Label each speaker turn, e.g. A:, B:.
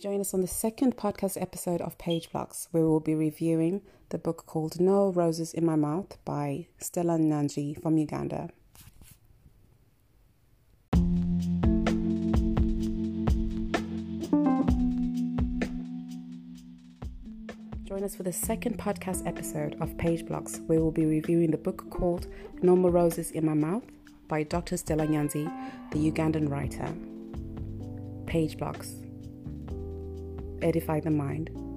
A: Join us on the second podcast episode of Page Blockz, where we will be reviewing the book called No Roses in My Mouth by Stella Nyanzi from Uganda. Join us for the second podcast episode of Page Blockz, where we'll be reviewing the book called No More Roses in My Mouth by Dr. Stella Nyanzi, the Ugandan writer. Page Blockz edify the mind.